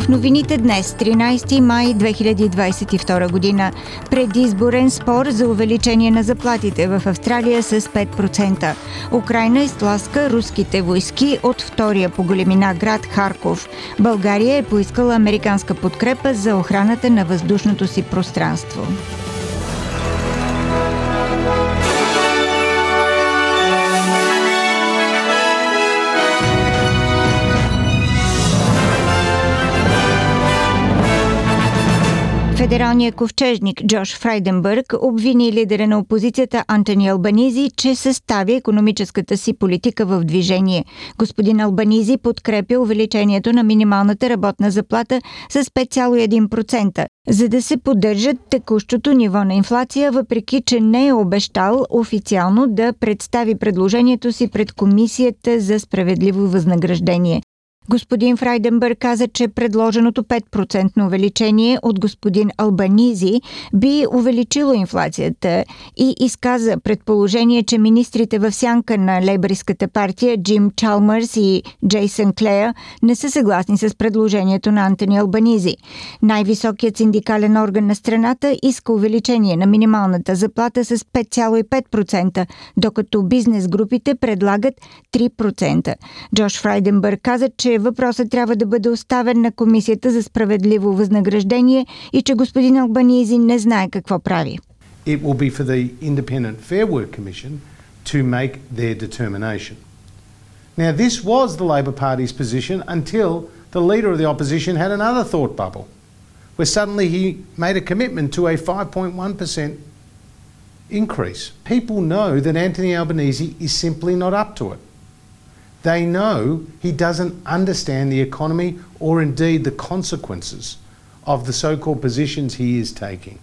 В новините днес, 13 май 2022 година, предизборен спор за увеличение на заплатите в Австралия с 5%. Украина изтласка руските войски от втория по големина град Харков. България е поискала американска подкрепа за охраната на въздушното си пространство. Федералният ковчежник Джош Фрайденбърг обвини лидера на опозицията Антони Албанизи, че състави економическата си политика в движение. Господин Албанизи подкрепя увеличението на минималната работна заплата с 5,1%, за да се поддържат текущото ниво на инфлация, въпреки че не е обещал официално да представи предложението си пред Комисията за справедливо възнаграждение. Господин Фрайденбърг каза, че предложеното 5% увеличение от господин Албанизи би увеличило инфлацията и изказа предположение, че министрите в сянка на лейбористската партия Джим Чалмърс и Джейсън Клея не са съгласни с предложението на Антони Албанизи. Най-високият синдикален орган на страната иска увеличение на минималната заплата с 5,5%, докато бизнес групите предлагат 3%. Джош Фрайденбърг каза, че въпросът трябва да бъде оставен на Комисията за справедливо възнаграждение и че господин Албанизи не знае какво прави. It will be for the Independent Fair Work Commission to make their determination. Now, this was the Labor Party's position until the leader of the opposition had another thought bubble, where suddenly he made a commitment to a 5.1% increase. People know that Anthony Albanese is simply not up to it. They know he doesn't understand the economy or indeed the consequences of the so called positions he is taking.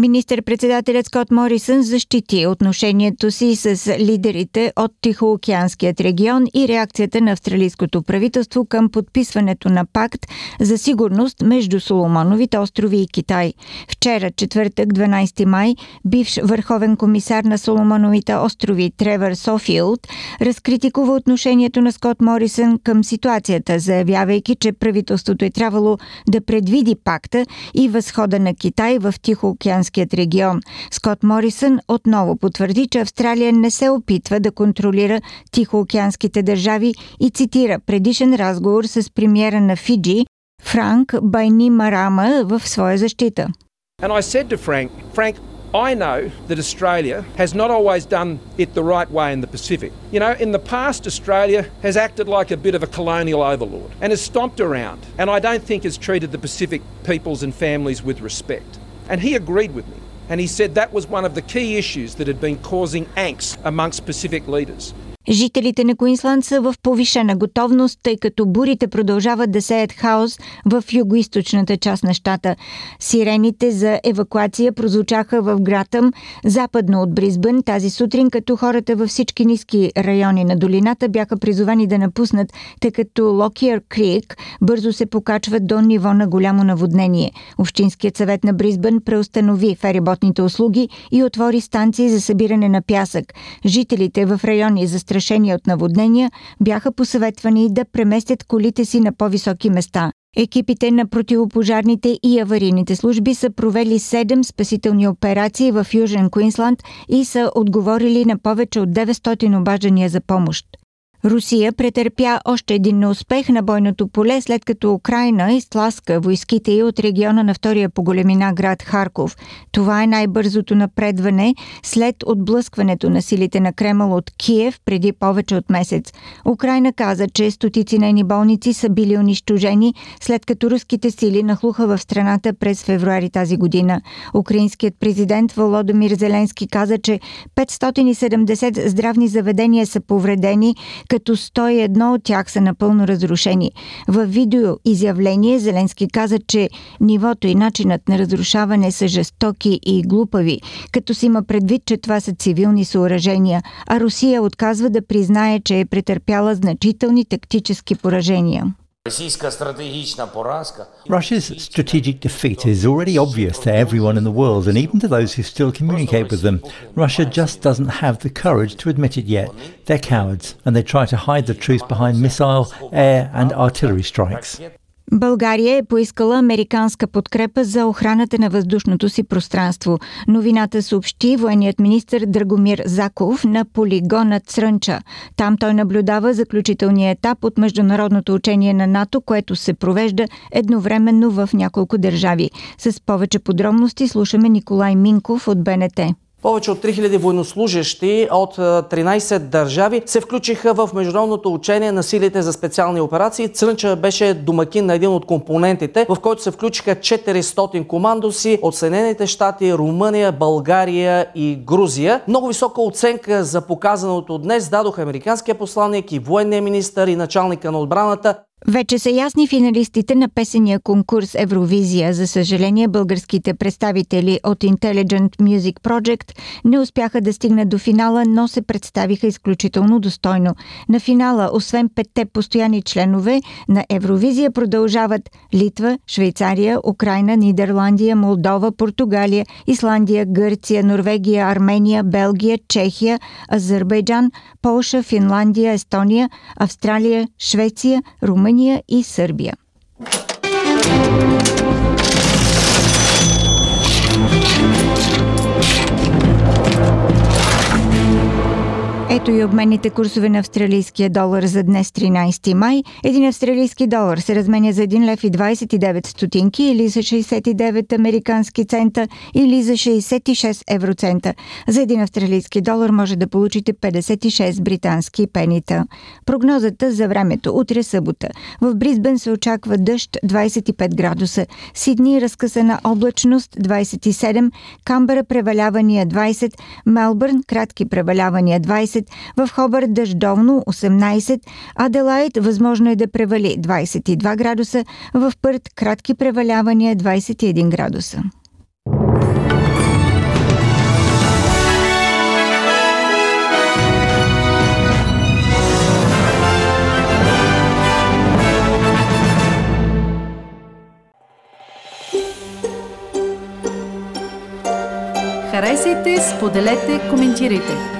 Министър-председателят Скот Морисън защити отношението си с лидерите от Тихоокеанският регион и реакцията на австралийското правителство към подписването на пакт за сигурност между Соломоновите острови и Китай. Вчера, четвъртък, 12 май, бивш върховен комисар на Соломоновите острови Тревър Софилд разкритикува отношението на Скот Морисън към ситуацията, заявявайки, че правителството е трябвало да предвиди пакта и възхода на Китай в Тихоокеанския Тихоокеанският регион. Скот Морисън отново потвърди, че Австралия не се опитва да контролира Тихоокеанските държави и цитира предишен разговор с премиера на Фиджи Франк Байни Марама в своя защита. And I said to Frank, Frank, I know that Australia has not always done it the right way in the Pacific. You know, in the past, Australia has acted like a bit of a colonial overlord and has stomped around, and I don't think has treated the Pacific peoples and families with respect. And he agreed with me. And he said that was one of the key issues that had been causing angst amongst Pacific leaders. Жителите на Куинсланд са в повишена готовност, тъй като бурите продължават да сеят хаос в югоисточната част на щата. Сирените за евакуация прозвучаха в Гратъм, западно от Бризбън, тази сутрин, като хората във всички ниски райони на долината бяха призовани да напуснат, тъй като Локиер Крик бързо се покачва до ниво на голямо наводнение. Общинският съвет на Бризбън преустанови фериботните услуги и отвори станции за събиране на пясък. Жителите в райони за застрашени от наводнения, бяха посъветвани да преместят колите си на по-високи места. Екипите на противопожарните и аварийните служби са провели 7 спасителни операции в Южен Куинсланд и са отговорили на повече от 900 обаждания за помощ. Русия претърпя още един неуспех на бойното поле, след като Украина изтласка войските й от региона на втория по големина град Харков. Това е най-бързото напредване след отблъскването на силите на Кремъл от Киев преди повече от месец. Украина каза, че стотици нейни болници са били унищожени, след като руските сили нахлуха в страната през февруари тази година. Украинският президент Володомир Зеленски каза, че 570 здравни заведения са повредени, като 101 от тях са напълно разрушени. В видео изявление Зеленски каза, че нивото и начинът на разрушаване са жестоки и глупави, като си има предвид, че това са цивилни съоръжения, а Русия отказва да признае, че е претърпяла значителни тактически поражения. Russia's strategic defeat is already obvious to everyone in the world and even to those who still communicate with them. Russia just doesn't have the courage to admit it yet. They're cowards and they try to hide the truth behind missile, air, and artillery strikes. България е поискала американска подкрепа за охраната на въздушното си пространство. Новината съобщи военният министр Драгомир Заков на полигона Црънча. Там той наблюдава заключителния етап от международното учение на НАТО, което се провежда едновременно в няколко държави. С повече подробности слушаме Николай Минков от БНТ. Повече от 3000 военнослужащи от 13 държави се включиха в международното учение на силите за специални операции. Црънча беше домакин на един от компонентите, в който се включиха 400 командоси от Съединените щати, Румъния, България и Грузия. Много висока оценка за показаното днес дадох американския посланник и военния министър и началника на отбраната. Вече са ясни финалистите на песения конкурс Евровизия. За съжаление, българските представители от Intelligent Music Project не успяха да стигнат до финала, но се представиха изключително достойно. На финала, освен петте постоянни членове на Евровизия, продължават Литва, Швейцария, Украина, Нидерландия, Молдова, Португалия, Исландия, Гърция, Норвегия, Армения, Белгия, Чехия, Азербайджан, Полша, Финландия, Естония, Австралия, Швеция, Румъния, Румъния и Сърбия. Ето и обменните курсове на австралийския долар за днес 13 май. Един австралийски долар се разменя за 1 лев и 29 стотинки или за 69 американски цента или за 66 евроцента. За един австралийски долар може да получите 56 британски пенита. Прогнозата за времето утре събота. В Бризбен се очаква дъжд 25 градуса, Сидни разкъсана облачност 27, Камбера превалявания 20, Мелбърн кратки превалявания 20, 20, в Хобър дъждовно 18, Аделайт възможно е да превали 22 градуса, в Пърт кратки превалявания 21 градуса. Харесайте, споделете, коментирайте.